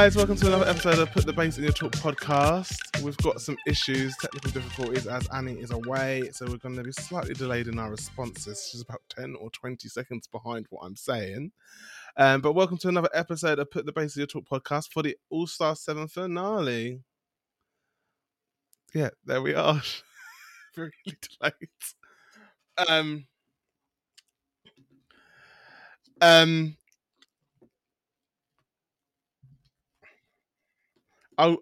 Guys, welcome to another episode of Put the Bass in Your Talk podcast. We've got some issues, technical difficulties as Annie is away, so we're going to be slightly delayed in our responses. She's about 10 or 20 seconds behind what I'm saying. Um, but welcome to another episode of Put the Bass in Your Talk podcast for the All Star 7 finale. Yeah, there we are. Very delayed. Um, um, I'll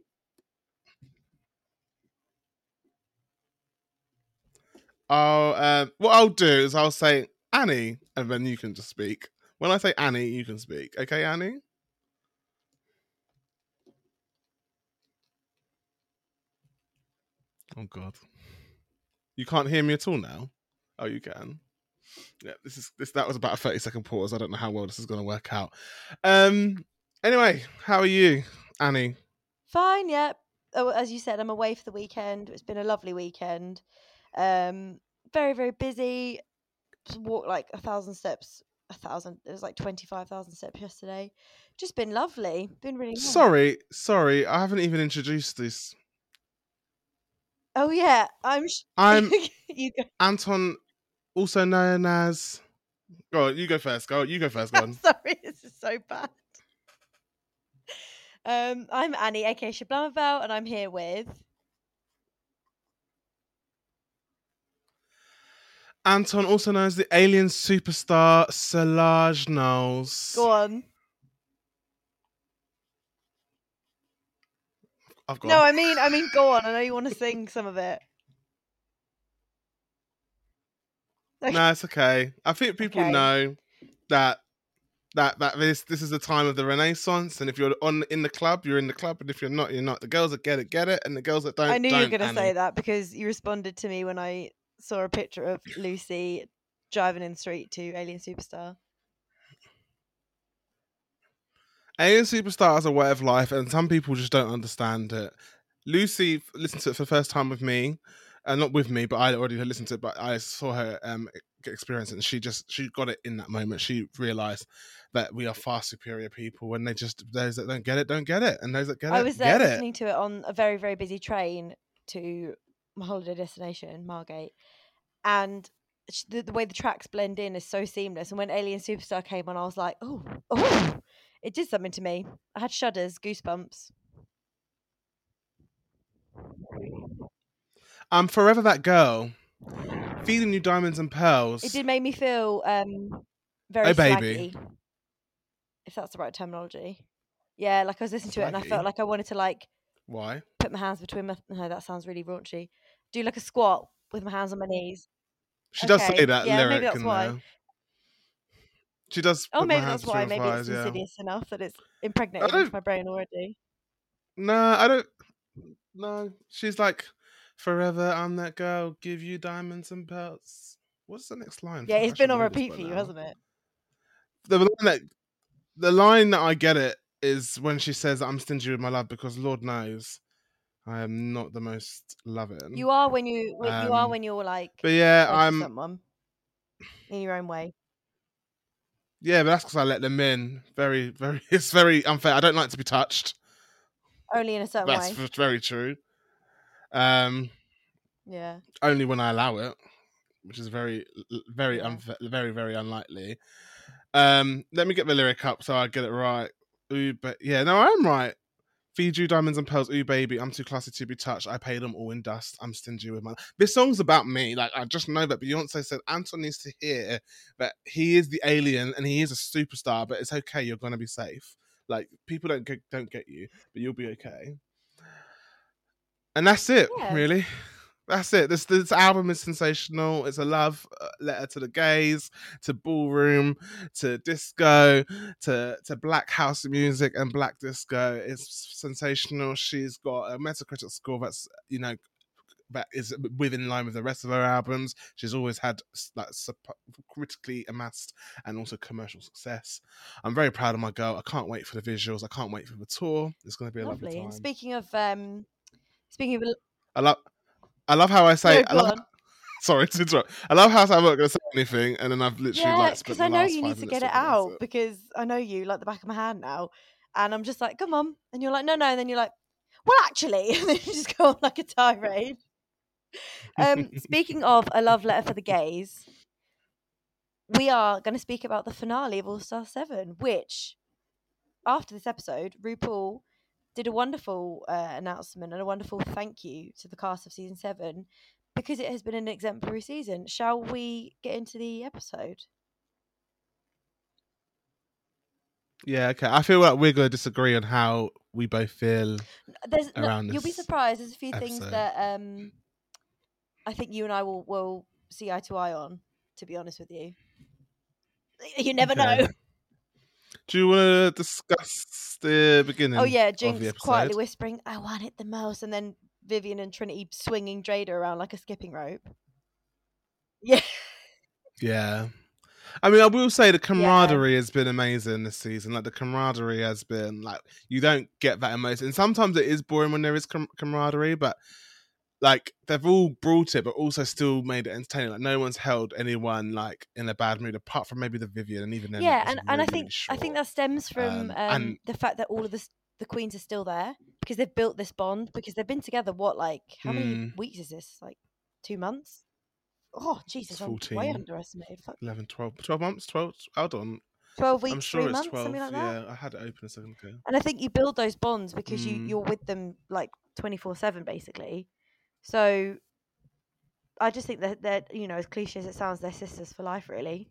I'll uh, what I'll do is I'll say Annie, and then you can just speak. When I say Annie, you can speak. Okay, Annie. Oh God, you can't hear me at all now. Oh, you can. Yeah, this is this. That was about a thirty second pause. I don't know how well this is going to work out. Um. Anyway, how are you, Annie? Fine, yeah. Oh, as you said, I'm away for the weekend. It's been a lovely weekend. Um, very, very busy. Just walked like a thousand steps. A thousand. It was like twenty five thousand steps yesterday. Just been lovely. Been really nice. Sorry, sorry. I haven't even introduced this. Oh yeah, I'm. Sh- I'm you go. Anton, also known as. Go on, you go first. Go. You go first. Go on. sorry, this is so bad. Um, I'm Annie, aka Shablamabel, and I'm here with. Anton, also known as the alien superstar Solange Knowles. Go on. I've got. No, I mean, I mean, go on. I know you want to sing some of it. No, it's okay. I think people Okay. know that that that this this is the time of the Renaissance, and if you're on in the club, you're in the club, and if you're not, you're not. The girls that get it, get it, and the girls that don't. I knew you were going to say that because you responded to me when I saw a picture of Lucy driving in the street to Alien Superstar. Alien Superstar is a way of life, and some people just don't understand it. Lucy listened to it for the first time with me, and not with me, but I already listened to it. But I saw her um, experience, and she just she got it in that moment. She realized that we are far superior people, and they just those that don't get it don't get it, and those that get I it i was there get it. listening to it on a very, very busy train to my holiday destination, Margate, and the, the way the tracks blend in is so seamless. And when Alien Superstar came on, I was like, oh, oh, it did something to me. I had shudders, goosebumps. I'm forever that girl, feeding you diamonds and pearls. It did make me feel um very Oh, baby. swaggy, if that's the right terminology. Yeah, like I was listening to it and I felt like I wanted to like Why? put my hands between my. No, that sounds really raunchy. Do like a squat with my hands on my knees. She does say that yeah, maybe that's why. there. She does. Oh, maybe hands that's why. Maybe it's yeah. insidious enough that it's impregnated into my brain already. No, I don't. No, she's like, forever I'm that girl, give you diamonds and pearls. What's the next line? Yeah, it's been on repeat for you, now. hasn't it? The line that, the line that I get it is when she says, "I'm stingy with my love," because Lord knows, I am not the most loving. You are when you when you are Um, when you're like But yeah, I'm. someone in your own way. Yeah, but that's because I let them in. Very, very. It's very unfair. I don't like to be touched. Only in a certain That's way. f- very true. Um, Yeah. only when I allow it, which is very, very, Yeah. unfa- very, very unlikely. Um, let me get the lyric up so I get it right. Ooh, but yeah, no, I am right. Feed you diamonds and pearls, ooh baby. I'm too classy to be touched. I pay them all in dust. I'm stingy with my. This song's about me. Like I just know that Beyonce said Anton needs to hear that he is the alien and he is a superstar. But it's okay. You're gonna be safe. Like people don't get, don't get you, but you'll be okay. And that's it, Yeah. really. That's it. This this album is sensational. It's a love uh, letter to the gays, to ballroom, to disco, to to black house music and black disco. It's sensational. She's got a Metacritic score that's you know that is within line with the rest of her albums. She's always had like critically amassed and also commercial success. I'm very proud of my girl. I can't wait for the visuals. I can't wait for the tour. It's going to be a lovely, lovely time. Speaking of um, speaking of, I love. I love how I say. No, I love, sorry to interrupt. I love how I'm not going to say anything, and then I've literally yeah, like because I know you need to get it out it. because I know you like the back of my hand now, and I'm just like, come on, and you're like, no, no, and then you're like, well, actually, and then you just go on like a tirade. Um, speaking of a love letter for the gays, we are going to speak about the finale of All Star Seven, which after this episode, RuPaul did a wonderful uh, announcement and a wonderful thank you to the cast of season seven because it has been an exemplary season. Shall we get into the episode? Yeah, okay. I feel like we're going to disagree on how we both feel There's, around no, You'll be surprised. There's a few episode. things that um, I think you and I will, will see eye to eye on. To be honest with you, you never okay. know. Do you want to discuss the oh, beginning? Oh yeah, Jinkx quietly whispering, "I want it the most," and then Vivienne and Trinity swinging Jaida around like a skipping rope. Yeah. Yeah. I mean, I will say the camaraderie yeah. has been amazing this season. Like the camaraderie has been like you don't get that emotion. And sometimes it is boring when there is com- camaraderie, but like they've all brought it, but also still made it entertaining. Like no one's held anyone like in a bad mood, apart from maybe the Vivienne, and even then, yeah. And, and I think I think that stems from um, um, the fact that all of the the queens are still there because they've built this bond because they've been together. What like how many mm. weeks is this? Like two months? Oh Jesus, 14, I'm way underestimated. Fuck. 11, 12, 12 months, twelve. Hold on. 12 weeks, I'm sure three months, 12, something like that. Yeah, I had it open a second ago. And I think you build those bonds because mm. you, you're with them like 24 7, basically. So I just think that they're, you know, as cliche as it sounds, they're sisters for life, really.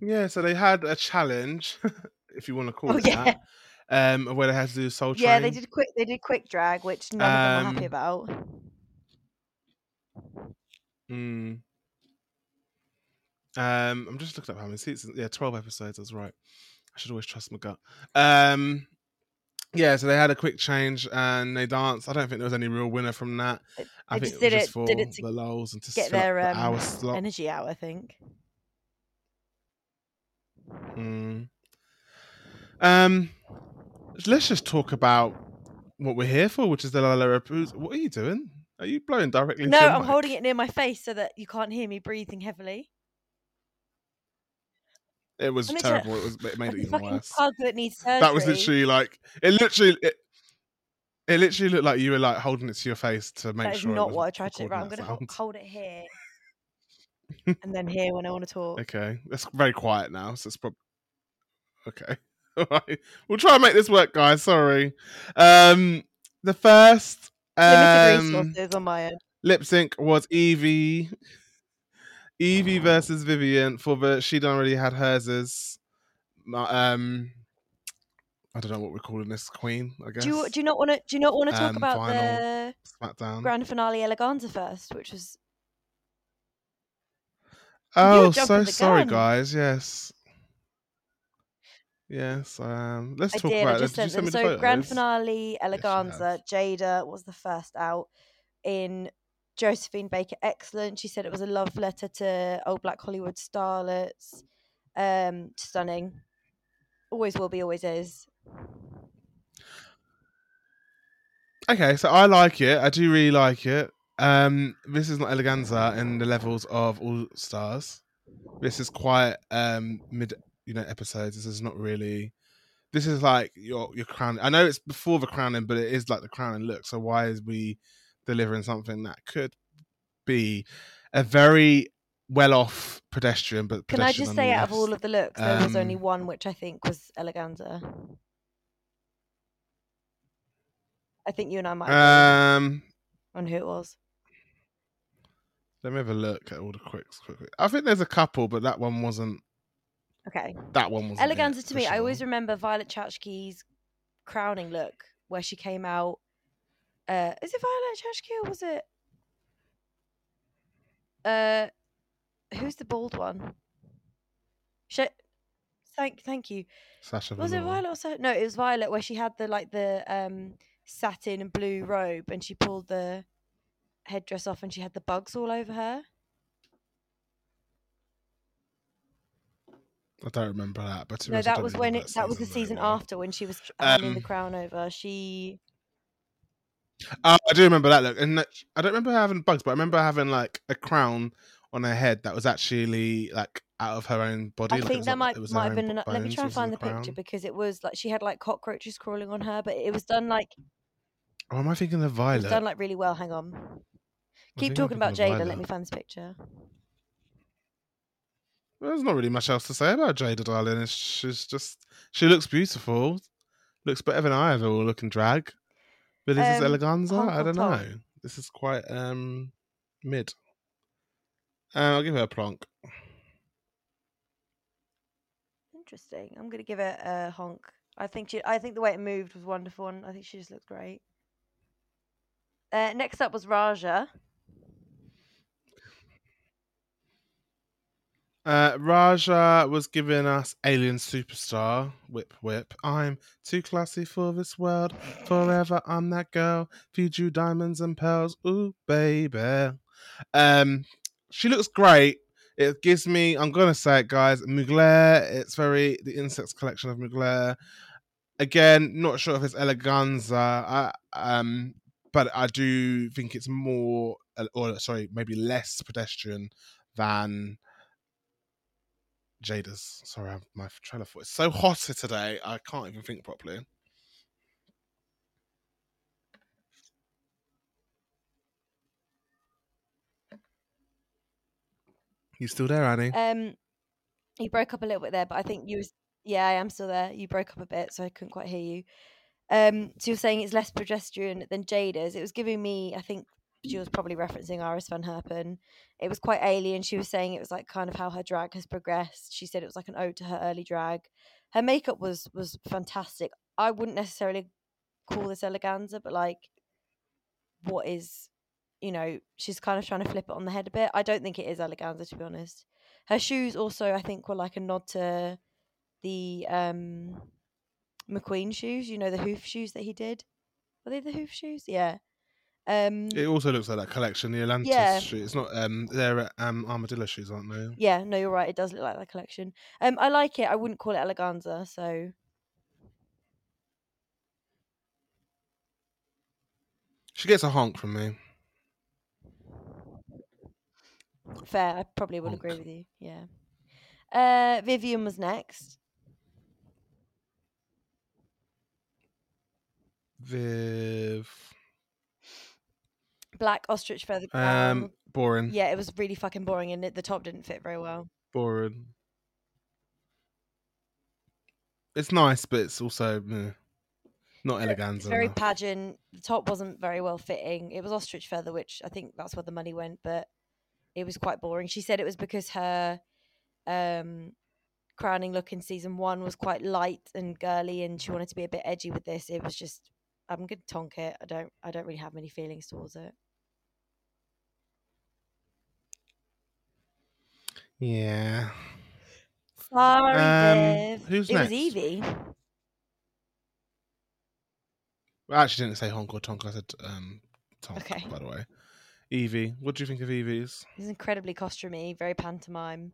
Yeah, so they had a challenge, if you want to call oh, it yeah. that, um, where they had to do Soul Train. Yeah, they did quick. They did quick drag, which none um, of them were happy um about. Hmm. Um, I'm just looking up how many seasons. Yeah, twelve episodes. That's right. I should always trust my gut. Um, yeah, so they had a quick change and they danced. I don't think there was any real winner from that. I think it was just for it the lulls and to get their um, hour slot. energy out. I think. Mm. Um, let's just talk about what we're here for, which is the La What are you doing? Are you blowing directly? No, I'm mic? holding it near my face so that you can't hear me breathing heavily. It was terrible. It was it made it even worse. Pug that needs surgery. That was literally like it. Literally, it, it literally looked like you were like holding it to your face to make that sure. That's not what I tried to do. Right, I'm going to hold it here, and then here when I want to talk. Okay, it's very quiet now, so it's probably okay. All right, we'll try and make this work, guys. Sorry. Um, the first um, resources on my end. Lip sync was Yvie Yvie versus Vivienne for the she done already had hers um I don't know what we're calling this queen. I guess. Do you do you not want to do you not want to talk um, about the SmackDown grand finale Eleganza first, which was Oh, so sorry, guys. Yes. Yes, um, let's I talk did, about I just it. Did so, grand finale Eleganza, Jaida was the first out in Josephine Baker, excellent. She said it was a love letter to old black Hollywood starlets. Um, stunning. Always will be, always is. Okay, so I like it. I do really like it. Um, this is not eleganza in the levels of All Stars. This is quite um mid, you know, episodes. This is not really. This is like your your crown. I know it's before the crowning, but it is like the crowning look. So why is we delivering something that could be a very well off pedestrian, but can I just say, out of all of the looks, there um, was only um, one which I think was eleganza. I think you and I might um, on who it was. Let me have a look at all the quicks quickly. I think there's a couple, but that one wasn't. Okay. That one was eleganza to me. Sure. I always remember Violet Chachki's crowning look, where she came out Uh, is it Violet Chachki or was it? Uh, who's the bald one? Thank, thank you. Sasha Was it Violet or no? It was Violet where she had the like the um satin and blue robe and she pulled the headdress off and she had the bugs all over her. I don't remember that, but No, that was when it that was the season after when she was handing the Um, crown over. She Oh, I do remember that look, and I don't remember her having bugs, but I remember having like a crown on her head that was actually like out of her own body. I like, think that like- might might have been. An, let me try and find the picture because it was like she had like cockroaches crawling on her, but it was done like Oh, am I thinking of Violet? done like really well. Hang on, I keep talking about Jaida. Let me find this picture. Well, There's not really much else to say about Jaida, darling. She's just she looks beautiful, looks better than I ever will look in drag. But is this Um, eleganza? I don't know. This is quite um mid. Uh, I'll give her a plonk. Interesting. I'm gonna give it a honk. I think she. I think the way it moved was wonderful, and I think she just looked great. Uh, next up was Raja. Uh, Raja was giving us Alien Superstar. Whip, whip. I'm too classy for this world. Forever, I'm that girl. Feed you diamonds and pearls. Ooh, baby. Um, she looks great. It gives me, I'm going to say it, guys, Mugler. It's very, the insects collection of Mugler. Again, not sure if it's eleganza. I, um, but I do think it's more, uh, or sorry, maybe less pedestrian than Jaida's. Sorry, I'm- my trailer thought it's so hot today. I can't even think properly. You still there, Annie? Um, you broke up a little bit there, but I think you was yeah, I am still there. You broke up a bit, so I couldn't quite hear you. Um, so you're saying it's less progesterone than Jaida's. It was giving me, I think she was probably referencing Iris Van Herpen. It was quite alien. She was saying it was like kind of how her drag has progressed. She said it was like an ode to her early drag. Her makeup was was fantastic. I wouldn't necessarily call this eleganza, but like, what is, you know, she's kind of trying to flip it on the head a bit. I don't think it is eleganza to be honest. Her shoes also, I think, were like a nod to the um McQueen shoes. You know, the hoof shoes that he did. Were they the hoof shoes? Yeah. Um. It also looks like that collection, the Atlantis Yeah. shoe. It's not um they're um armadillo shoes, aren't they? Yeah. No, you're right. It does look like that collection. Um. I like it. I wouldn't call it eleganza. So She gets a honk from me. fair. I probably would agree with you. Yeah. Uh. Vivienne was next. Viv. Black ostrich feather. Um boring. yeah, it was really fucking boring, and it, the top didn't fit very well. Boring. It's nice, but it's also not eleganza. It's very enough. pageant. The top wasn't very well fitting. It was ostrich feather, which I think that's where the money went, but it was quite boring. She said it was because her um crowning look in season one was quite light and girly and she wanted to be a bit edgy with this. It was just I'm gonna tonk it. I don't I don't really have many feelings towards it. Yeah. Sorry, Um, Viv. who's it was next? Yvie. I actually didn't say honk or tonk. I said um tonk. Okay. By the way, Yvie. What do you think of Yvie's? She's incredibly costumey, very pantomime.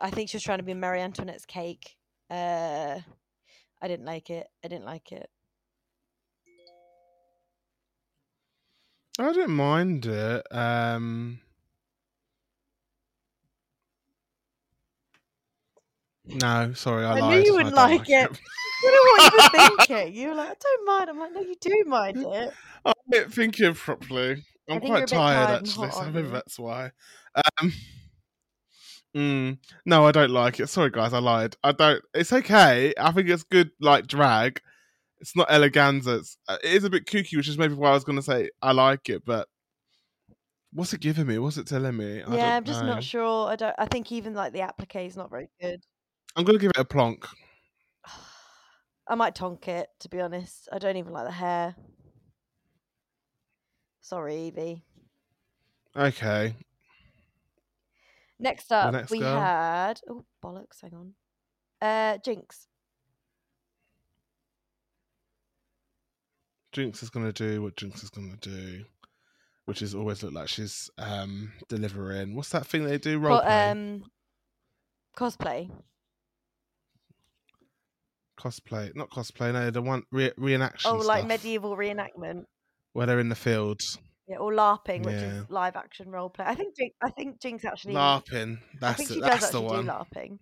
I think she was trying to be Marie Antoinette's cake. Uh, I didn't like it. I didn't like it. I didn't mind it. Um, no, sorry, I, I knew lied. you wouldn't like it. I don't know what you were thinking. You were like, I don't mind. I'm like, no, you do mind it. I'm not thinking properly. I'm think you're a quite tired, tired actually, so maybe that's why. Um, mm, no, I don't like it. Sorry, guys, I lied. I don't. It's okay. I think it's good, like drag. It's not eleganza. It's, uh, it is a bit kooky, which is maybe why I was going to say I like it. But what's it giving me? What's it telling me? I yeah, I'm just know. not sure. I don't. I think even like the applique is not very good. I'm going to give it a plonk. I might tonk it. To be honest, I don't even like the hair. Sorry, Yvie. Okay. Next up, next we girl? had oh bollocks. Hang on. Uh, Jinkx. Jinkx is gonna do what Jinkx is gonna do, which is always look like she's um delivering. What's that thing they do? Role um, cosplay. Cosplay, not cosplay. No, the one re- reenaction. Oh, like stuff, medieval reenactment. where they're in the field Yeah, or LARPing, which Yeah. is live action role play. I think Jinkx, I think Jinkx actually. larping. I That's think it. she That's does the actually one. do LARPing.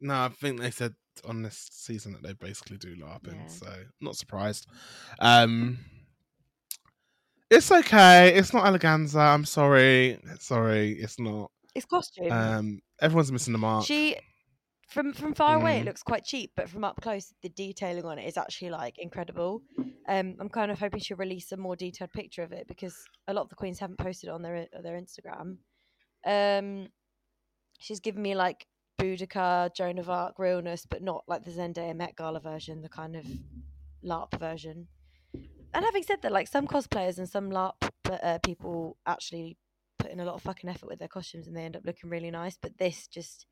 No, I think they said on this season that they basically do LARPing, Yeah. so not surprised. Um, it's okay. It's not Eleganza. I'm sorry. Sorry, it's not. It's costume. Um, everyone's missing the mark. She from from far away it Mm. looks quite cheap, but from up close the detailing on it is actually like incredible. Um, I'm kind of hoping she'll release a more detailed picture of it because a lot of the queens haven't posted it on their their Instagram. Um, she's given me like Boudica, Joan of Arc realness, but not like the Zendaya Met Gala version, the kind of LARP version. And having said that, like some cosplayers and some LARP uh, people actually put in a lot of fucking effort with their costumes and they end up looking really nice. But this just,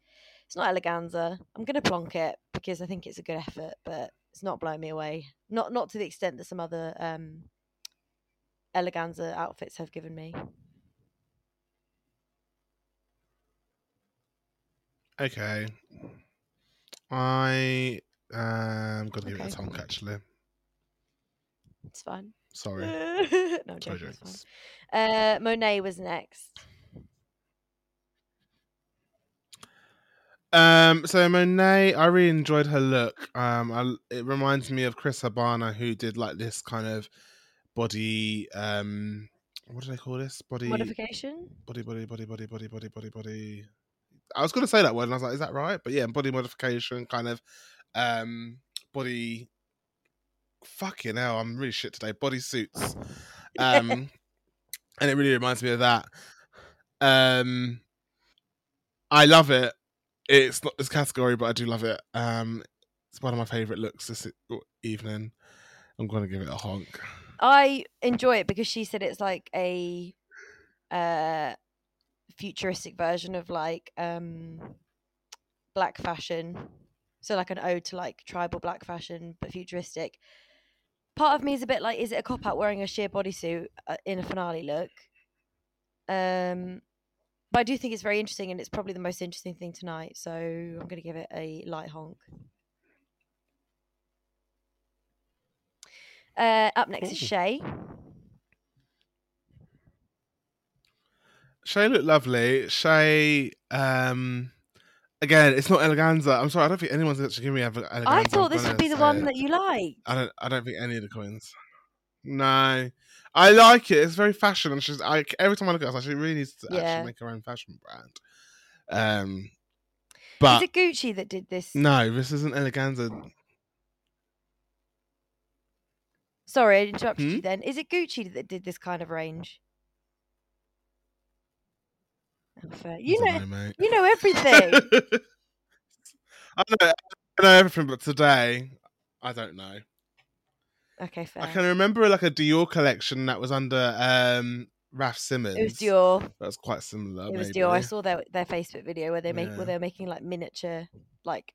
it's not eleganza. I'm gonna plonk it because I think it's a good effort, but it's not blowing me away. Not not to the extent that some other um eleganza outfits have given me. Okay. I am gonna give it Okay. a tonk actually. It's fine. Sorry. no, I'm Sorry, joking, it's fine. Jinkx. Uh, Monet was next. Um, so Monet, I really enjoyed her look. Um, I, it reminds me of Chris Habana, who did like this kind of body. Um, what do they call this? Body, Modification. body, body, body, body, body, body, body, body. I was going to say that word, and I was like, "Is that right?" But yeah, body modification, kind of, um, body. Fucking hell, I'm really shit today. Body suits, um, and it really reminds me of that. Um, I love it. It's not this category, but I do love it. Um, it's one of my favorite looks this evening. I'm going to give it a honk. I enjoy it because she said it's like a uh futuristic version of like um black fashion. So like an ode to like tribal black fashion but futuristic. Part of me is a bit like is it a cop out wearing a sheer bodysuit uh, in a finale look? Um but I do think it's very interesting and it's probably the most interesting thing tonight. So I'm going to give it a light honk. Uh, up next is Shea. Shea looked lovely. Shea, um, again, it's not eleganza. I'm sorry, I don't think anyone's actually giving me ele- eleganza. I thought this would be the one that you like. I don't. I don't think any of the coins. No, I like it. It's very fashion, and she's. like every time I look at her, she really needs to Yeah. actually make her own fashion brand. Um, but Is it Gucci that did this? no, this isn't eleganza. Sorry, I interrupted Hmm? you then. Is it Gucci that did this kind of range? You I know, you know everything. I know, I know everything, but today I don't know. okay, fair. I can remember like a Dior collection that was under um Raf Simons. It was Dior. That was quite similar. It was maybe. Dior. I saw their their Facebook video where they make Yeah. where they're making like miniature, like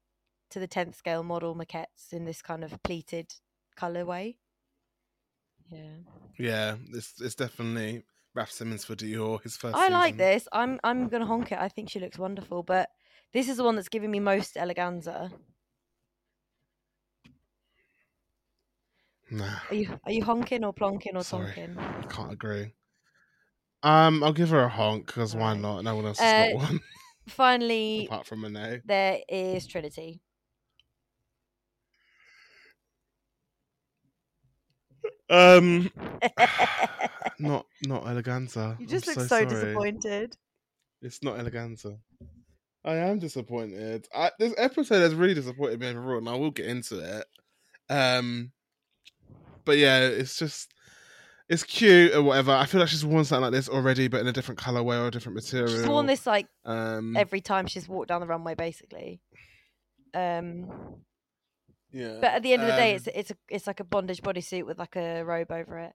to the tenth scale model maquettes in this kind of pleated colorway. Yeah, Yeah, it's it's definitely Raf Simons for Dior. His first. I like this. I'm I'm gonna honk it. I think she looks wonderful, but this is the one that's giving me most eleganza. Nah, Are you are you honking or plonking or Sorry. tonking? I can't agree. Um, I'll give her a honk because why not? No one else Uh, got one Finally, apart from Monet. there is Trinity. Um, not not eleganza. you just I'm look so, sorry. disappointed. It's not eleganza. I am disappointed. I, this episode has really disappointed me overall, and I will get into it. Um, but yeah, it's just it's cute or whatever. I feel like she's worn something like this already, but in a different colorway or a different material. She's worn this like Um, every time she's walked down the runway, basically. Um, Yeah. But at the end of the day, um, it's it's a it's like a bondage bodysuit with like a robe over it.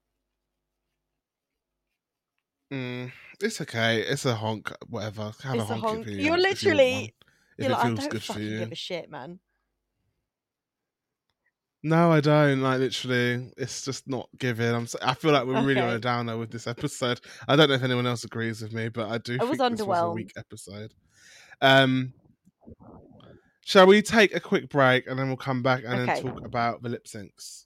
mm, it's okay. It's a honk. Whatever. Have It's a a honk. honk. If you, you want literally- You're it like, I don't good fucking you. give a shit, man. No, I don't. Like literally, it's just not giving. I'm. s- I feel like we're really on a downer with this episode. I don't know if anyone else agrees with me, but I do. I was this was a weak episode. Um, shall we take a quick break and then we'll come back and Okay. then talk about the lip syncs?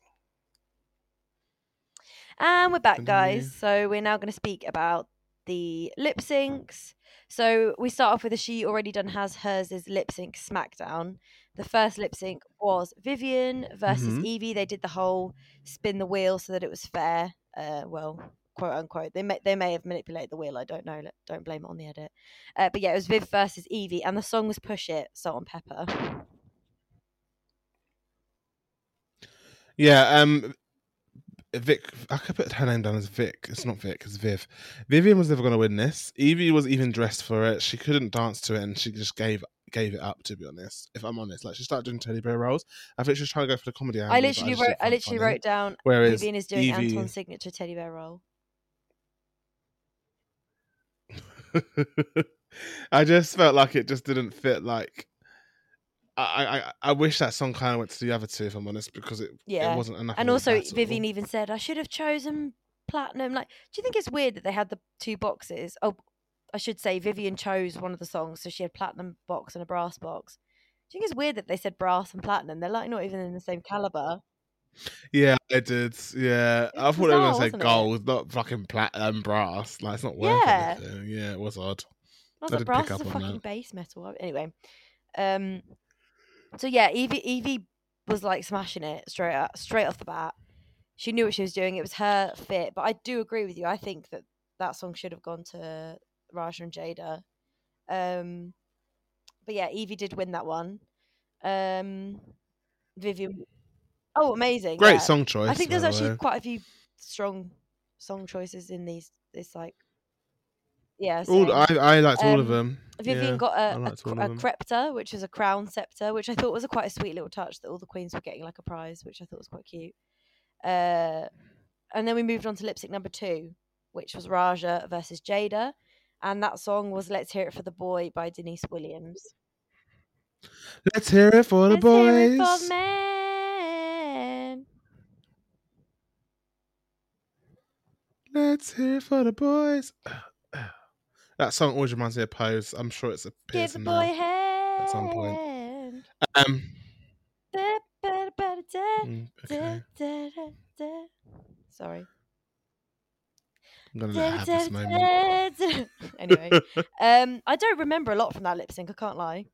And we're back, guys. So we're now going to speak about the lip syncs. So we start off with a she already done has hers is lip sync SmackDown. The first lip sync was Vivienne versus Mhm. Yvie. They did the whole spin the wheel so that it was fair. Uh, well, quote unquote. They may they may have manipulated the wheel. I don't know. Don't blame it on the edit. Uh, but yeah, it was Viv versus Yvie, and the song was Push It, Salt-N-Pepa. Yeah. Um, Vic. I could put her name down as Vic. It's not Vic. It's Viv. Vivienne was never going to win this. Yvie was even dressed for it. She couldn't dance to it, and she just gave gave it up. To be honest, if I'm honest, like she started doing teddy bear rolls. I think she was trying to go for the comedy. I angle, but literally just wrote. I literally funny. wrote down. Whereas Vivienne is doing Yvie- Anton's signature teddy bear roll. I just felt like it just didn't fit. Like, I, I, I wish that song kind of went to the other two, if I'm honest, because it, Yeah. it wasn't enough. And also. Vivienne even said, I should have chosen platinum. Like, do you think it's weird that they had the two boxes? Oh, I should say, Vivienne chose one of the songs, so she had platinum box and a brass box. Do you think it's weird that they said brass and platinum? They're like not even in the same caliber. Yeah, I did. Yeah, I thought bizarre, gonna say wasn't it? gold, not fucking platinum brass. Like it's not worth Yeah. anything. Yeah, it was odd. I was I like, brass is a fucking that. base metal. Anyway, um, so yeah, Yvie Yvie was like smashing it straight up, straight off the bat. She knew what she was doing. It was her fit, but I do agree with you. I think that that song should have gone to Raja and Jaida. Um, but yeah, Yvie did win that one. Um, Vivienne, oh, amazing! Great yeah. song choice. I think there's actually way. quite a few strong song choices in these. This like, yeah. All. I I liked all of Um, them. Vivienne Yeah, even got a, a, liked all cr- of a crepta, which was a crown scepter, which I thought was a quite a sweet little touch that all the queens were getting like a prize, which I thought was quite cute. Uh, and then we moved on to lip sync number two, which was Raja versus Jaida, and that song was "Let's Hear It for the Boy" by Deniece Williams. Let's hear it for the Let's for boys. the man. Let's hear for the boys. that song always reminds me of Pose. I'm sure it's a Give the boy hand. at some point. Um, okay. Sorry. I'm gonna let have this moment. Anyway, um, I don't remember a lot from that lip sync. I can't lie.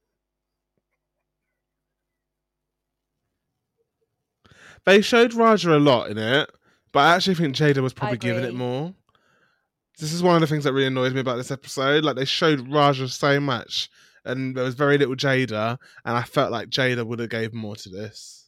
They showed Raja a lot in it, but I actually think Jaida was probably giving it more. This is one of the things that really annoys me about this episode. Like they showed Raja so much, and there was very little Jaida, and I felt like Jaida would have gave more to this.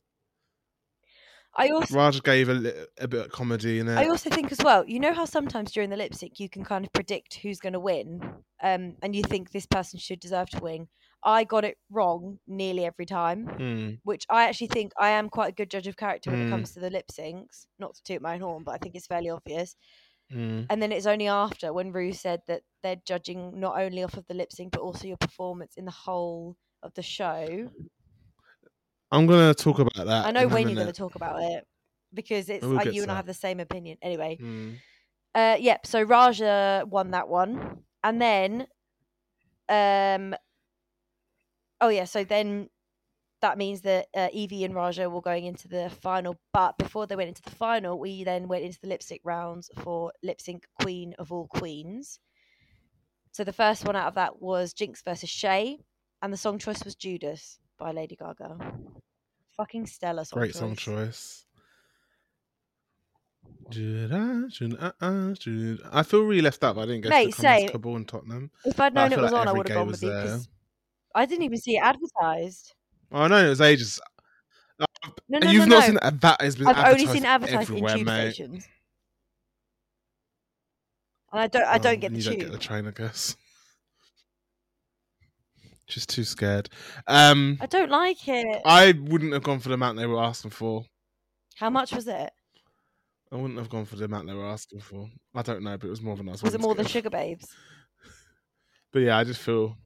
I also, Raja gave a, li- a bit of comedy in it. I also think as well. You know how sometimes during the lip sync you can kind of predict who's going to win, um, and you think this person should deserve to win. I got it wrong nearly every time, Hmm. which I actually think I am quite a good judge of character when Mm. it comes to the lip syncs. Not to toot my own horn, but I think it's fairly obvious. Hmm. And then it's only after when Ru said that they're judging not only off of the lip sync but also your performance in the whole of the show. I'm gonna talk about that. I know when you're going to talk about it because it's We'll like you and I have the same opinion. Anyway, Hmm. uh, yep. So Raja won that one, and then, um, oh yeah. So then that means that uh, Yvie and Raja were going into the final. But before they went into the final, we then went into the lip sync rounds for lip sync queen of all queens. So the first one out of that was Jinkx versus Shea, and the song choice was Judas by Lady Gaga. Fucking stellar song Great choice. song choice. Should I, I, uh, should I feel really left out, but I didn't go Mate, to the Commons same. Cabal in Tottenham. If I'd known it was like on, I would have gone with you I didn't even see it advertised. Oh no, it was ages. Uh, No, no, You've no, not no. seen that? That has been I've only seen advertised in tube mate. stations, and I don't. I Oh, don't get the you tube. don't get the train, I guess. She's too scared. Um, I don't like it. I wouldn't have gone for the amount they were asking for. How much was it? I wouldn't have gone for the amount they were asking for. I don't know, but it was more than I was. Was it more than. Sugababes? But yeah, I just feel.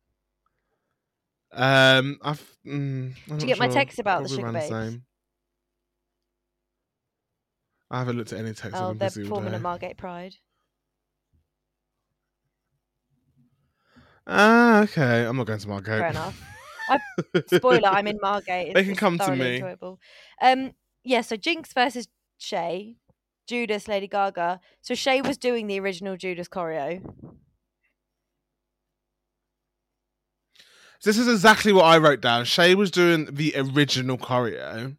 Um, I've. Mm, Did you get my sure. text about the Sugababes? same. I haven't looked at any texts. Oh, they're performing at Margate Pride. Ah, okay. I'm not going to Margate. Fair enough. Spoiler: I'm in Margate. They can come to me. Enjoyable. Um, yeah. So Jinkx versus Shea, Judas, Lady Gaga. So Shea was doing the original Judas choreo. This is exactly what I wrote down. Shea was doing the original choreo.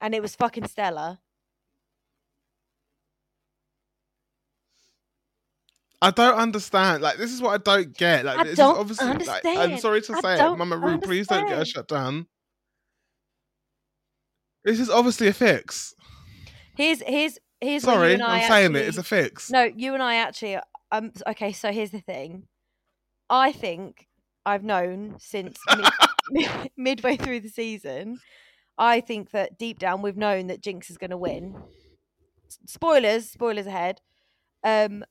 and it was fucking stellar. I don't understand. Like, this is what I don't get. Like, I this don't is obviously. Like, I'm sorry to I say it, Mama Ru. Please don't get her shut down. This is obviously a fix. Here's here's here's Sorry, I'm saying actually, it. It's a fix. No, you and I actually. Um. Okay, so here's the thing. I think I've known since mid- midway through the season. I think that deep down we've known that Jinkx is going to win. Spoilers, spoilers ahead. Um,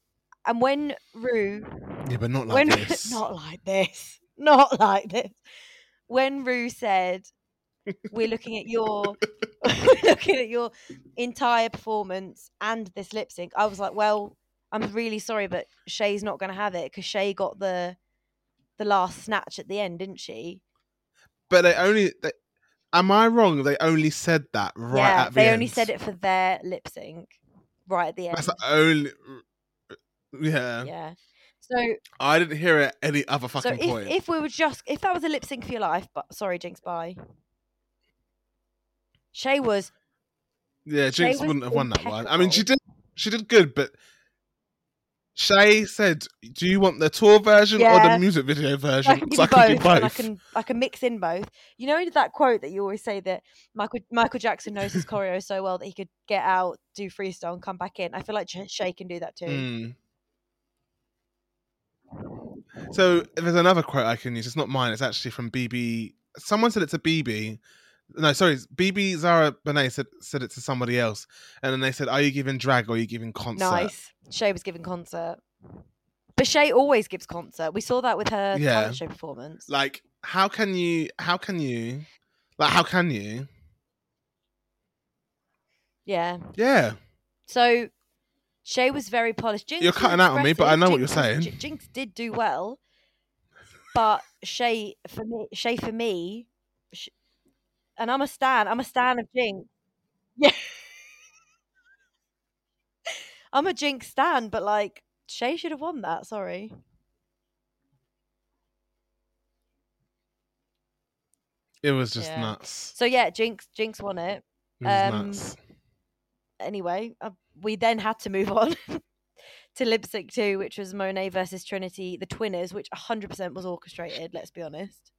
and when Ru, Yeah, but not like when this. not like this, not like this. When Ru said, "We're looking at your, we're looking at your entire performance and this lip sync," I was like, "Well, I'm really sorry, but Shea's not going to have it because Shea got the, the last snatch at the end, didn't she? But they only. They, am I wrong? They only said that right yeah, at the end. they end. only said it for their lip sync, right at the end. That's the only. Yeah. yeah. So, I didn't hear it any other so fucking if, point. if we were just if that was a lip sync for your life, but sorry, Jinkx, bye. Shea was yeah, Jinkx wouldn't have won that one. I mean, she did. She did good, but Shea said, "Do you want the tour version or the music video I version?" can I can do both, I can I can mix in both. You know that quote that you always say that Michael Michael Jackson knows his choreo so well that he could get out, do freestyle, and come back in. I feel like Shea can do that too. Mm. So there's another quote I can use. It's not mine. It's actually from BeBe. Someone said it's a BeBe. No, sorry, BeBe Zahara Benet said said it to somebody else, and then they said, "Are you giving drag or are you giving concert?" Nice. Shea was giving concert, but Shea always gives concert. We saw that with her Yeah. talent show performance. Like, how can you? How can you? Like, how can you? Yeah. Yeah, So Shea was very polished. Jinkx You're cutting out on me, but I know what you're saying. Jinkx did do well, but Shea for me, Shea for me, and I'm a stan. I'm a stan of Jinkx. Yeah, I'm a Jinkx stan, but like Shea should have won that. Sorry. it was just Yeah. nuts. So yeah, Jinkx Jinkx won it. It Um, nuts. Anyway, uh, we then had to move on. To lip sync two, which was Monet versus Trinity, the Twinners, which 100% was orchestrated. Let's be honest.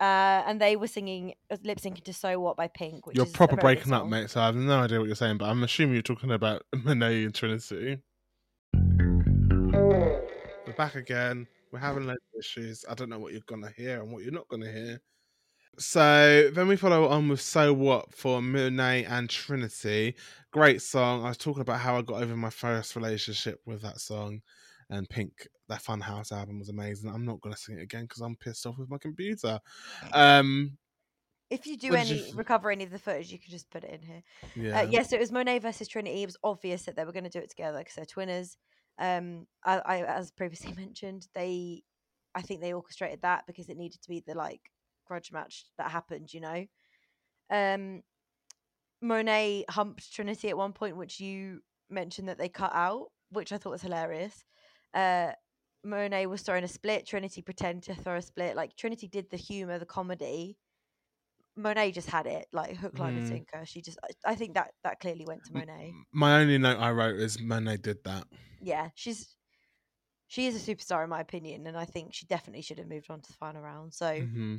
Uh, and they were singing uh, lip syncing to "So What" by Pink, which You're is proper breaking up, mate. So I have no idea what you're saying, but I'm assuming you're talking about Monet and Trinity. We're back again. We're having loads of issues. I don't know what you're gonna hear and what you're not gonna hear. So then we follow on with "So What" for Monet and Trinity. Great song. I was talking about how I got over my first relationship with that song, and Pink. That Funhouse album was amazing. I'm not gonna sing it again because I'm pissed off with my computer. Um, If you do any you recover any of the footage, you could just put it in here. yeah. Uh, yeah, so it was Monet versus Trinity. It was obvious that they were going to do it together because they're twinners. Um, I, I, as previously mentioned, they, I think they orchestrated that because it needed to be the like grudge match that happened. You know, um, Monet humped Trinity at one point, which you mentioned that they cut out, which I thought was hilarious. Uh, Monet was throwing a split. Trinity pretended to throw a split. Like Trinity did the humor, the comedy. Monet just had it, like hook, line, and Mm. sinker. She just, I, think that that clearly went to Monet. My only note I wrote is Monet did that. Yeah, she's she is a superstar in my opinion, and I think she definitely should have moved on to the final round. So, hmm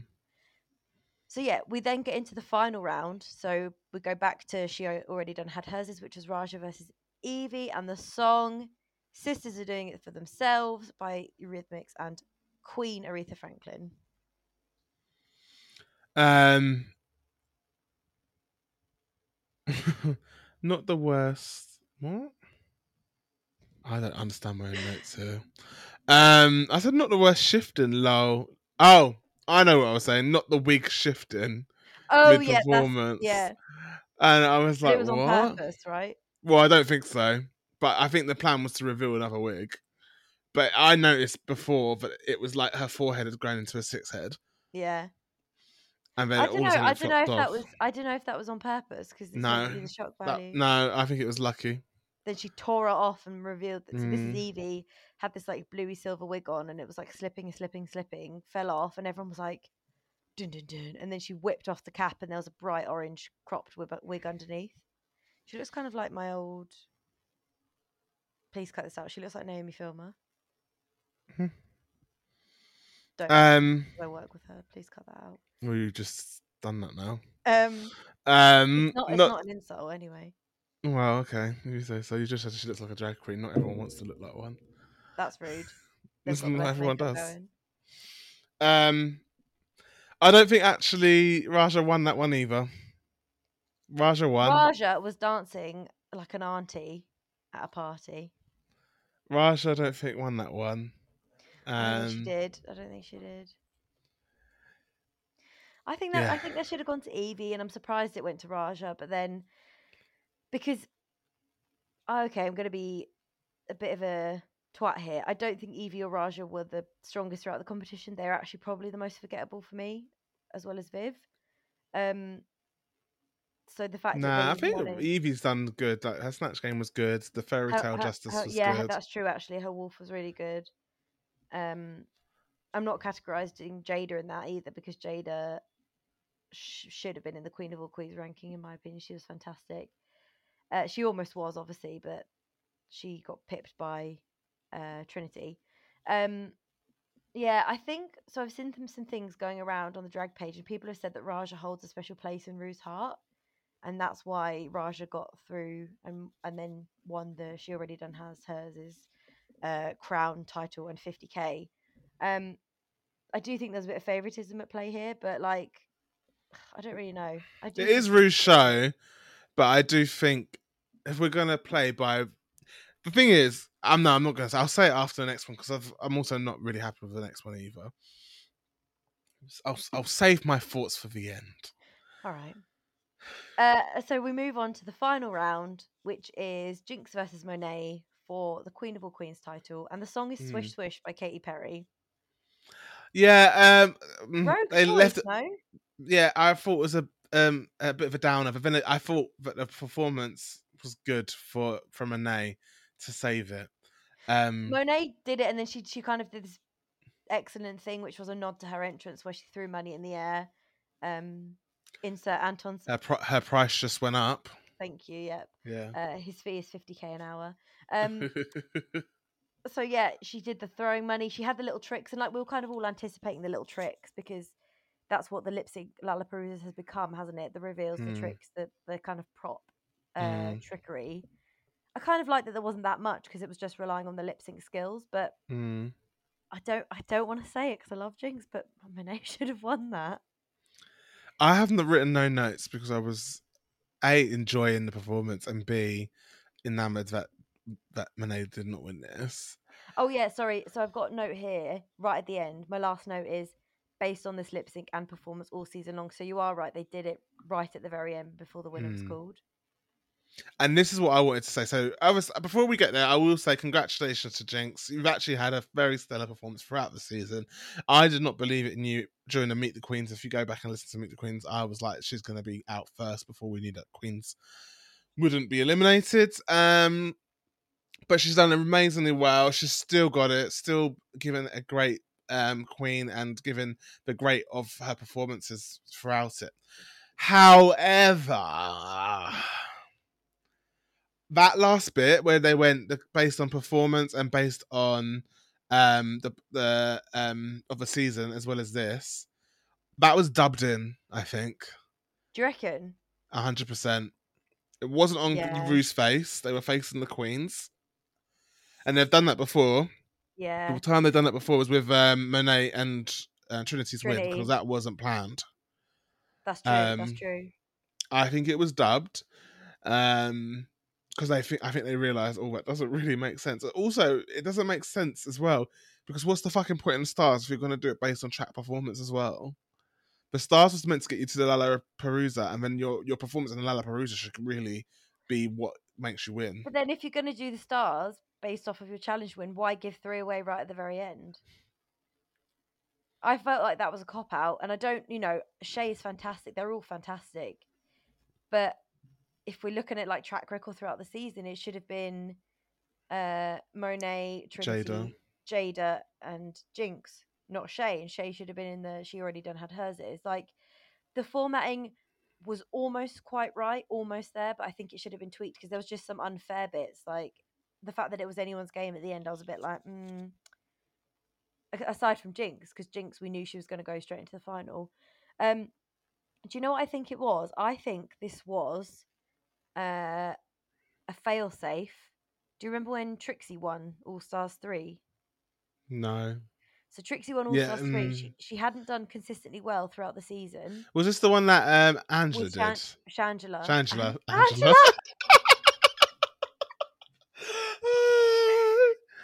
so yeah, we then get into the final round. So we go back to she already done had hers, which was Raja versus Yvie, and the song Sisters Are Doing It for Themselves by Eurythmics and Queen Aretha Franklin. Um, not the worst. What? I don't understand my own notes here. Um, I said not the worst shifting. Low. Oh, I know what I was saying. Not the wig shifting Oh yeah, performance. yeah. And I was like, it was on purpose, right? Well, I don't think so. But I think the plan was to reveal another wig. But I noticed before that it was like her forehead had grown into a six head, Yeah. and then I don't know. I don't know if flopped that was. I don't know if that was on purpose because it's No, meant to be the shock That- value. no, I think it was lucky. Then she tore it off and revealed that so Mm. Mrs. Yvie had this like bluey silver wig on, and it was like slipping, and slipping, slipping, fell off, and everyone was like, "Dun dun dun," and then she whipped off the cap, and there was a bright orange cropped wig underneath. She looks kind of like my old. Please cut this out. She looks like Naomi Filmer. Mhm. Don't Um, I work with her. Please cut that out. well, you just done that now. Um, Um, it's not, it's not, not an insult anyway. well, okay. You say so. You just said she looks like a drag queen. Not everyone wants to look like one. That's rude. Got not everyone does. going. Um, I don't think actually Raja won that one either. Raja won. Raja was dancing like an auntie at a party. Raja, I don't think won that one. I she Um, did. I don't think she did. I think that I think that should have gone to Yvie, and I'm surprised it went to Raja. But then, because oh, okay, I'm going to be a bit of a twat here. I don't think Yvie or Raja were the strongest throughout the competition. They're actually probably the most forgettable for me, as well as Viv. Um. So the fact Nah, I think it- Yvie's done good. Like her snatch game was good. The fairy tale justice her- was yeah, good. Yeah, that's true. Actually, her wolf was really good. Um, I'm not categorizing Jaida in that either because Jaida sh- should have been in the Queen of All Queens ranking, in my opinion. She was fantastic. Uh, she almost was, obviously, but she got pipped by uh, Trinity. Um, yeah, I think so. I've seen some, some things going around on the drag page, and people have said that Raja holds a special place in Ru's heart, and that's why Raja got through and and then won the. She already done has hers is uh, crown title and 50k. Um, I do think there's a bit of favoritism at play here, but like, I don't really know. I do It think Ru's show, but I do think if we're gonna play by, the thing is, I'm no, I'm not gonna. Say, I'll say it after the next one because I'm also not really happy with the next one either. I'll I'll save my thoughts for the end. All right. Uh, so we move on to the final round, which is Jinkx versus Monet for the Queen of All Queens title, and the song is Hmm. "Swish Swish" by Katy Perry. Yeah, um, mm, Rogue they choice, left. no? Yeah, I thought it was a um a bit of a downer, but then I thought that the performance was good for from Monet to save it. Um, Monet did it, and then she she kind of did this excellent thing, which was a nod to her entrance where she threw money in the air. Um, insert Anton's. her, pri- her price just went up. Thank you. Yep. Yeah. Uh, his fee is fifty k an hour. Um, so yeah, she did the throwing money. She had the little tricks, and like we were kind of all anticipating the little tricks because that's what the lip sync LaLaPaRuza has become, hasn't it? The reveals, the Hmm. tricks, the the kind of prop uh, Hmm. trickery. I kind of like that there wasn't that much because it was just relying on the lip sync skills. But Mm. I don't, I don't want to say it because I love Jinkx, but Monet should have won that. I haven't written no notes because I was a enjoying the performance and b enamored that that Monet did not win this. Oh yeah, sorry. So I've got a note here right at the end. My last note is based on this lip sync and performance all season long. So you are right; they did it right at the very end before the winner was Hmm. called. And this is what I wanted to say. So I was before we get there, I will say congratulations to Jinkx. You've actually had a very stellar performance throughout the season. I did not believe it in you during the Meet the Queens. If you go back and listen to Meet the Queens, I was like, she's going to be out first before we knew that Queens wouldn't be eliminated. Um, but she's done amazingly well. She's still got it. Still given a great um, Queen and given the great of her performances throughout it. However that last bit where they went the, based on performance and based on um the the um of the season as well as this that was dubbed in i think Do you reckon? 100% it wasn't on Yeah. Ru's face they were facing the queens and they've done that before. Yeah. The time they've done that before was with um, Monet and uh, Trinity's win because that wasn't planned. That's true. that's um, true. I think it was dubbed um because they think I think they realize, oh that doesn't really make sense. Also, it doesn't make sense as well because what's the fucking point in stars if you're going to do it based on track performance as well? The stars was meant to get you to the Lala Perusa, and then your your performance in the LaLaPaRuza should really be what makes you win. But then if you're going to do the stars based off of your challenge win, why give three away right at the very end? I felt like that was a cop out, and I don't, you know, Shea is fantastic. They're all fantastic, but if we're looking at like track record throughout the season, it should have been uh Monet, Trinity, Jaida, and Jinkx, not Shea. And Shea should have been in the. She already done had hers. It's like the formatting was almost quite right, almost there, but I think it should have been tweaked because there was just some unfair bits, like the fact that it was anyone's game at the end. I was a bit like, mm. Aside from Jinkx, because Jinx, we knew she was going to go straight into the final. Um, do you know what I think it was? I think this was uh, a failsafe. Do you remember when Trixie won All Stars three? No, So Trixie won All Yeah, Stars three. mm. She she hadn't done consistently well throughout the season. was this the one that um Angela With did? Shan- Shangela. Shangela. Angela. Angela.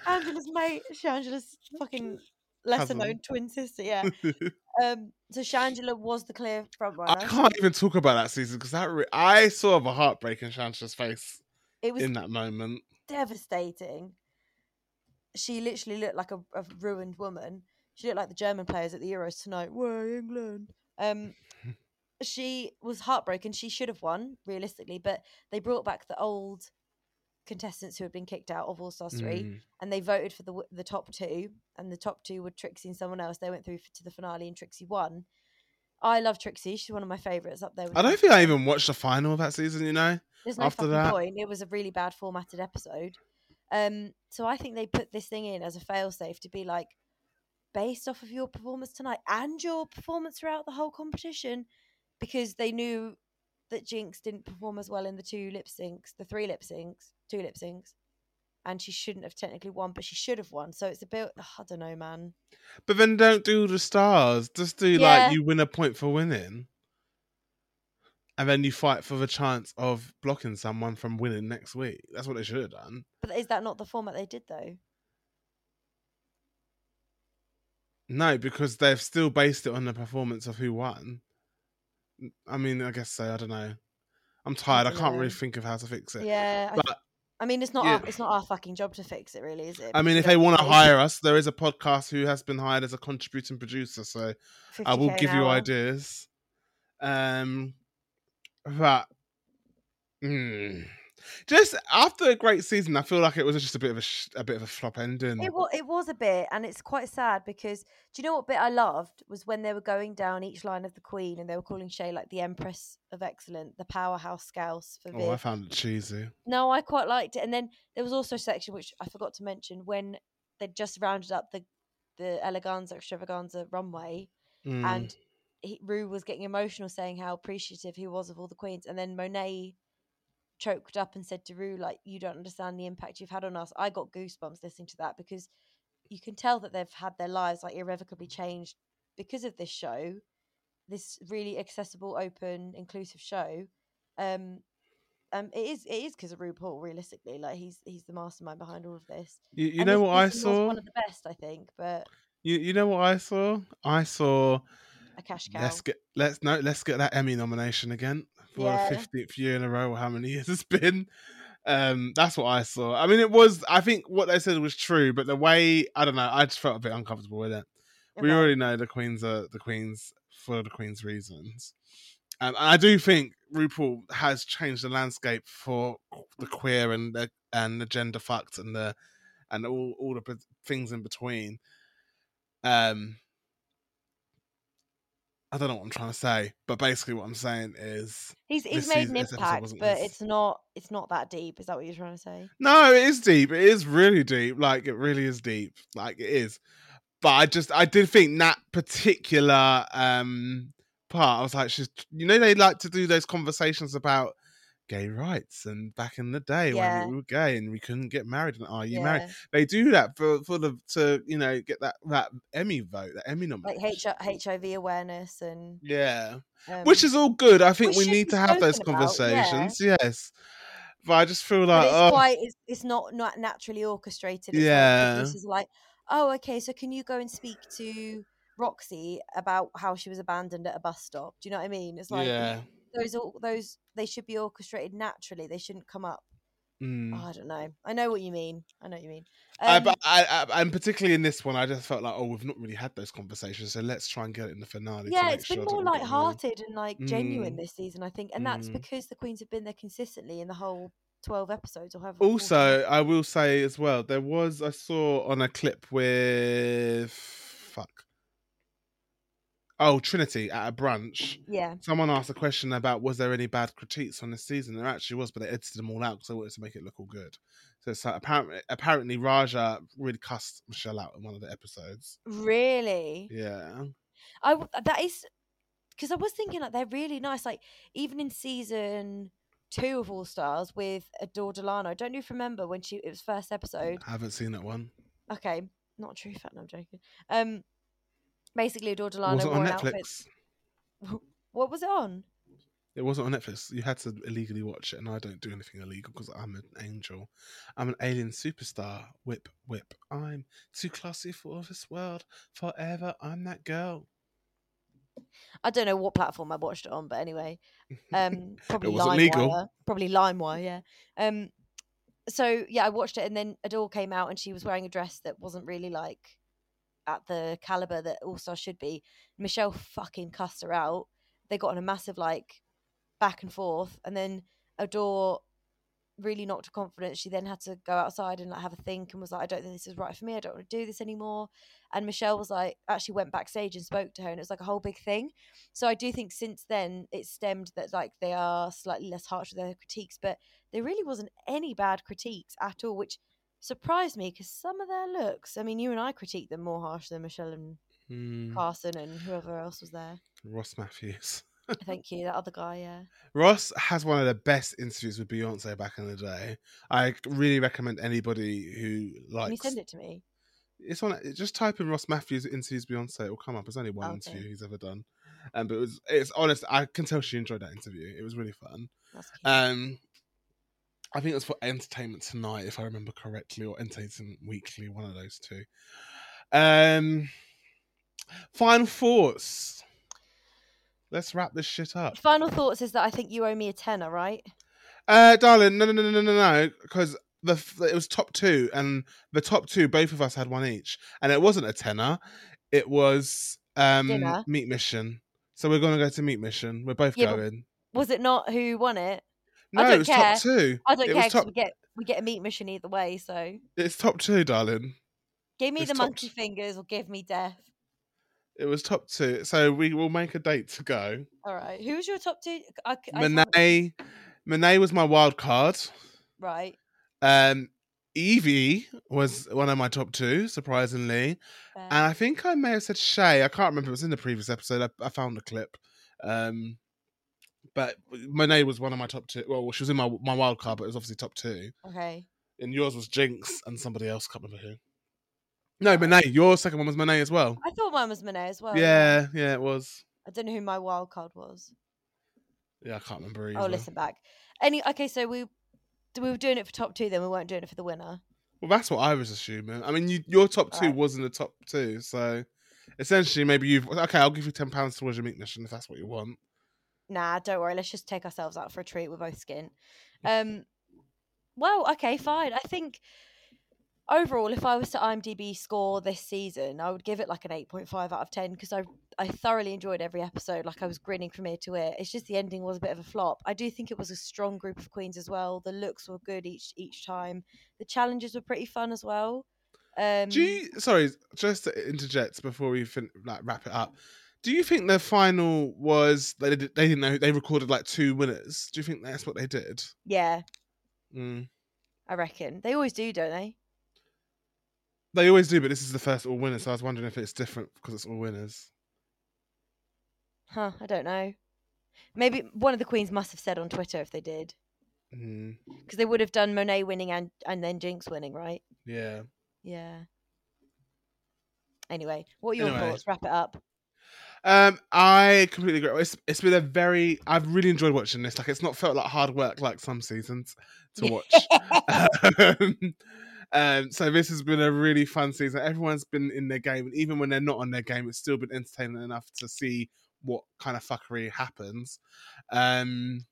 Angela's mate, Shangela's fucking lesser known twin sister. Yeah. Um. So Shangela was the clear front runner. I can't even talk about that season because that re- I saw the heartbreak in Shangela's face It was in that moment. devastating. She literally looked like a, a ruined woman. She looked like the German players at the Euros tonight. Way England. Um, she was heartbroken. She should have won realistically, but they brought back the old contestants who had been kicked out of All Stars three, Mm. and they voted for the the top two, and the top two were Trixie and someone else. They went through to the finale, and Trixie won. I love Trixie. She's one of my favorites up there. With I don't think I even watched the final of that season. You know, There's no after that- point. It was a really bad formatted episode. Um, so I think they put this thing in as a failsafe to be like, based off of your performance tonight and your performance throughout the whole competition, because they knew that Jinkx didn't perform as well in the two lip syncs, the three lip syncs, two lip syncs, and she shouldn't have technically won, but she should have won. So it's a bit, I don't know, man. but then don't do the stars. Just do Yeah. like you win a point for winning, and then you fight for the chance of blocking someone from winning next week. That's what they should have done. But is that not the format they did though? No, because they've still based it on the performance of who won. I mean, I guess so. I don't know. I'm tired. I, can't really think of how to fix it. Yeah. I, But I mean, it's not yeah. our, it's not our fucking job to fix it, really, is it? I mean, if they want to hire us, there is a podcast who has been hired as a contributing producer, so I will 50K give you hour. ideas. Um, but mm, just after a great season, I feel like it was just a bit of a sh- a bit of a flop ending. It was, it was a bit, and it's quite sad because do you know what bit I loved was when they were going down each line of the Queen and they were calling Shea like the Empress of Excellent, the powerhouse scouse for oh, I found it cheesy. No, I quite liked it. And then there was also a section which I forgot to mention when they just rounded up the the Eleganza Extravaganza runway, Mm. and he, Ru was getting emotional, saying how appreciative he was of all the queens, and then Monet choked up and said to Rue, like, "You don't understand the impact you've had on us." I got goosebumps listening to that because you can tell that they've had their lives like irrevocably changed because of this show, this really accessible, open, inclusive show. Um, um, it is it is because of RuPaul. Realistically, like he's he's the mastermind behind all of this. you you know this what I saw? One of the best, I think, but You you know what I saw? I saw. a cash cow. Let's get let's no let's get that Emmy nomination again for Yeah. the fifteenth year in a row. How many years it's been? Um, that's what I saw. I mean, it was. I think what they said was true, but the way I don't know, I just felt a bit uncomfortable with it. We already know the queens are the queens for the queens' reasons. And I do think RuPaul has changed the landscape for the queer and the and the gender fucked and the and all all the things in between. Um, I don't know what I'm trying to say, but basically what I'm saying is He's he's made an impact, but it's not it's not that deep. Is that what you're trying to say? No, it is deep. It is really deep. Like it really is deep. Like it is. But I just I did think that particular um part, I was like, she's you know, they like to do those conversations about gay rights and back in the day Yeah. when we were gay and we couldn't get married and are you married? They do that for for the to you know get that that Emmy vote, that Emmy number. Like. H- HIV awareness and yeah, um, which is all good. I think we need to have those about, yeah. conversations. Yes, but I just feel like it's oh quite it's, it's not not naturally orchestrated. It's Yeah. like the producers like, oh, okay, so can you go and speak to Roxxxy about how she was abandoned at a bus stop? Do you know what I mean? It's like yeah. Those all those they should be orchestrated naturally. They shouldn't come up. Mm. Oh, I don't know. I know what you mean. I know what you mean. I, Um, but I, I, and particularly in this one, I just felt like, oh, we've not really had those conversations, so let's try and get it in the finale. yeah, it's been sure more we get them in. light-hearted and like genuine Mm. this season, I think, and that's Mm. because the queens have been there consistently in the whole twelve episodes or however. Also, I will say as well, there was I saw on a clip with fuck. Oh, Trinity at a brunch. yeah, Someone asked a question about was there any bad critiques on this season? There actually was, but they edited them all out because they wanted to make it look all good. So, so apparently, apparently Raja really cussed Michelle out in one of the episodes. really. Yeah, I that is because I was thinking like they're really nice. Like even in season two of All Stars with Adore Delano. I Don't you remember when she it was first episode? I haven't seen that one. Okay, not true fact. No, I'm joking. Um, basically Adore Delano was it wore on. Netflix? What was it on? It wasn't on Netflix. You had to illegally watch it, and I don't do anything illegal because I'm an angel. I'm an alien superstar. Whip, whip. I'm too classy for this world. Forever, I'm that girl. I don't know what platform I watched it on, but anyway, um, probably. LimeWire. Probably LimeWire, yeah. Um, so yeah, I watched it, and then Adore came out, and she was wearing a dress that wasn't really like at the caliber that All Star should be. Michelle fucking cussed her out. They got on a massive like back and forth, and then Adore really knocked her confidence. She then had to go outside and like have a think and was like, I don't think this is right for me. I don't want to do this anymore. And Michelle was like, actually went backstage and spoke to her, and it was like a whole big thing. So I do think since then it stemmed that like they are slightly less harsh with their critiques, but there really wasn't any bad critiques at all, which surprised me because some of their looks. I mean, you and I critiqued them more harsh than Michelle and Hmm, Carson and whoever else was there. Ross Mathews. Thank you, that other guy. Yeah, Ross has one of the best interviews with Beyonce back in the day. I really recommend anybody who can you likes. send it to me? It's on. Just type in Ross Mathews interviews Beyonce. It will come up. It's only one Okay. interview he's ever done, um, but it was. It's honest. I can tell she enjoyed that interview. It was really fun. Um, I think it was for Entertainment Tonight, if I remember correctly, or Entertainment Weekly, one of those two. Um, final thoughts. Let's wrap this shit up. Final thoughts is that I think you owe me a tenner, right? Uh, darling, no, no, no, no, no, no, because the it was top two, and the top two, both of us had one each, and it wasn't a tenner. It was um Dinner. Meat Mission. So we're gonna go to Meat Mission. We're both Yeah, but going. Was it not who won it? No, don't it was care. top two. I don't it care was top. we get we get a meat mission either way. So It's top two, darling. give me It's the monkey t- fingers or give me death. It was top two. So we will make a date to go. All right. Who's your top two? I, I Monet, Monet was my wild card. Right. Um, Yvie was one of my top two, surprisingly. fair. And I think I may have said Shea. I can't remember. It was in the previous episode. I, I found a clip. Um, but Monet was one of my top two. Well, she was in my my wild card, but it was obviously top two. okay. And yours was Jinkx and somebody else. Can't remember who. No, Monet. Your second one was Monet as well. I thought mine was Monet as well. yeah, yeah, it was. I don't know who my wild card was. Yeah, I can't remember either. Oh, listen back. Any okay, so we we were doing it for top two, then we weren't doing it for the winner. Well, that's what I was assuming. I mean, you, your top two Right. wasn't the top two, so essentially, maybe you've okay. I'll give you ten pounds towards your meat mission if that's what you want. Nah, don't worry. Let's just take ourselves out for a treat. We're both skint. Um, well, okay, fine. I think overall, if I was to IMDb score this season, I would give it like an eight point five out of ten because I I thoroughly enjoyed every episode. Like I was grinning from ear to ear. It's just the ending was a bit of a flop. I do think it was a strong group of queens as well. The looks were good each each time. The challenges were pretty fun as well. Um, Do you? Sorry, just to interject before we fin- like wrap it up. Do you think the final was they did, they didn't know they recorded like two winners? Do you think that's what they did? yeah, Mm. I reckon they always do, don't they? They always do, but this is the first all winners, so I was wondering if it's different because it's all winners. Huh? I don't know. Maybe one of the queens must have said on Twitter if they did. Mm, because they would have done Monet winning and and then Jinkx winning, right? yeah. Yeah. Anyway, what are your Anyway. thoughts? Wrap it up. Um, I completely agree. It's it's been a very I've really enjoyed watching this. Like it's not felt like hard work like some seasons to watch. um, um, so this has been a really fun season. Everyone's been in their game, and even when they're not on their game, it's still been entertaining enough to see what kind of fuckery happens. Um,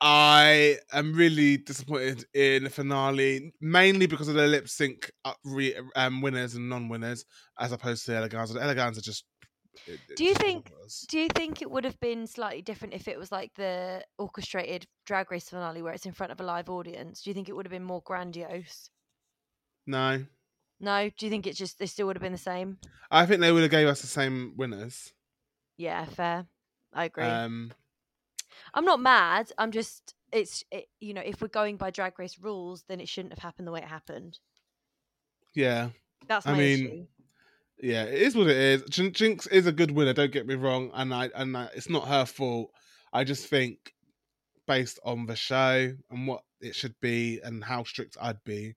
I am really disappointed in the finale, mainly because of the lip sync re- um, winners and non-winners, as opposed to the Eleganza. The Eleganza just. It- Do you think- Do you think it would have been slightly different if it was like the orchestrated drag race finale where it's in front of a live audience? Do you think it would have been more grandiose? No, No. Do you think it's just they still would have been the same? I think they would have gave us the same winners. Yeah, fair. I agree. Um, I'm not mad. I'm just it's it, you know if we're going by drag race rules, then it shouldn't have happened the way it happened. yeah, That's I mean, issue. Yeah, it is what it is. Jin- Jinkx is a good winner. Don't get me wrong, and I and I, it's not her fault. I just think, based on the show and what it should be and how strict I'd be,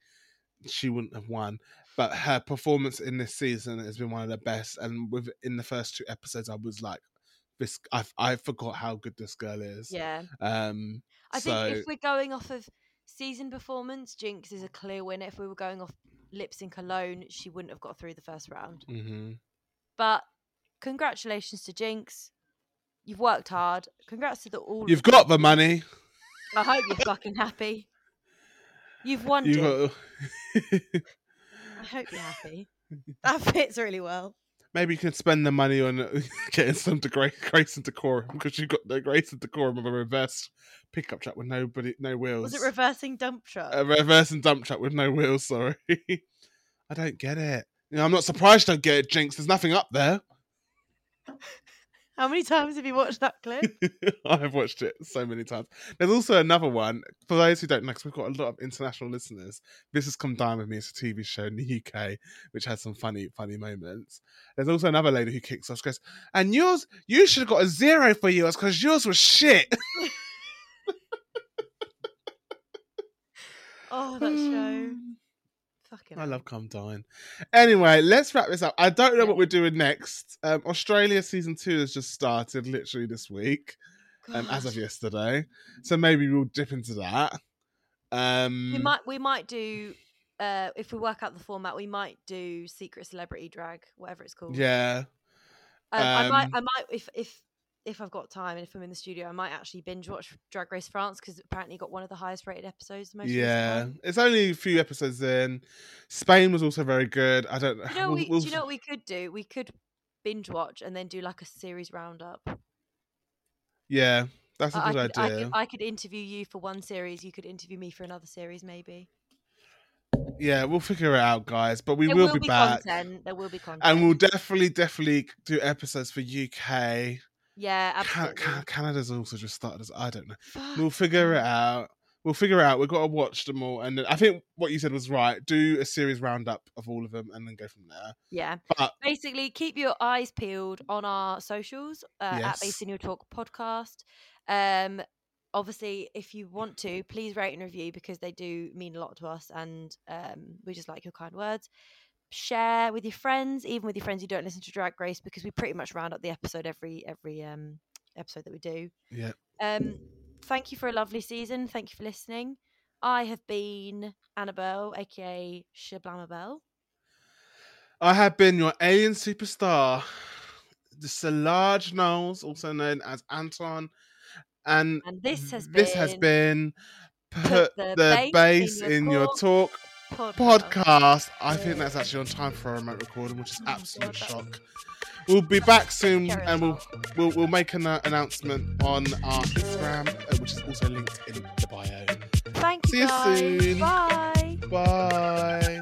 she wouldn't have won. But her performance in this season has been one of the best. And with in the first two episodes, I was like, "This, I, I forgot how good this girl is." Yeah. Um. I so think if we're going off of season performance, Jinkx is a clear winner. If we were going off lip sync alone, she wouldn't have got through the first round. mhm. But congratulations to Jinkx. You've worked hard. Congrats to the all. you've you. got the money. I hope you're fucking happy. You've won, You Jinx. got. I hope you're happy. That fits really well. Maybe you can spend the money on uh, getting some degra- grace and decorum because you've got the grace and decorum of a reverse pickup truck with nobody, no wheels. Was it reversing dump truck? a reverse and dump truck with no wheels? Sorry, I don't get it. You know, I'm not surprised I don't get it, Jinx. There's nothing up there. How many times have you watched that clip? I've watched it so many times. There's also another one for those who don't know, because we've got a lot of international listeners. This has come down with me. It's a TV show in the UK, which has some funny, funny moments. There's also another lady who kicks off. She goes, "And yours, you should have got a zero for yours because yours was shit." Oh, that show. Fucking I love Come Dine. Anyway, let's wrap this up. I don't know Yeah. what we're doing next. Um, Australia season two has just started literally this week, um, as of yesterday. So maybe we'll dip into that. Um, We might we might do uh if we work out the format, we might do secret celebrity drag, whatever it's called. yeah. Um, I might um, I might if if if I've got time and if I'm in the studio, I might actually binge watch Drag Race France because apparently got one of the highest rated episodes. The most Yeah, it's only a few episodes in. Spain was also very good. I don't know. Do you know, we'll- we, we'll- do you know what we could do? We could binge watch and then do like a series roundup. Yeah, that's a I- good could, I idea. could I could interview you for one series. You could interview me for another series, maybe. Yeah, we'll figure it out, guys. But we will, will be, be back, content. There will be content. and we'll definitely, definitely do episodes for UK. Yeah, absolutely. Ca- Canada's also just started. As, I don't know. Fuck. We'll figure it out. We'll figure it out. We've got to watch them all, and then I think what you said was right. Do a series roundup of all of them, and then go from there. Yeah. But Basically, keep your eyes peeled on our socials uh, at Yes. Bass in Your Talk podcast. Um, obviously, if you want to, please rate and review because they do mean a lot to us, and um, we just like your kind words. Share with your friends, even with your friends who don't listen to Drag Race, because we pretty much round up the episode every every um, episode that we do. yeah, Um, thank you for a lovely season. Thank you for listening. I have been Annabelle, aka Shablamabelle. I have been your alien superstar, the Solange Knowles, also known as Anton, and And this has this has been been put the, bass in your talk podcast. I think that's actually on time for a remote recording, which is absolute shock. We'll be back soon, and we'll we'll, we'll make an uh, announcement on our Instagram, uh, which is also linked in the bio. Thank you See you guys. soon. Bye. Bye.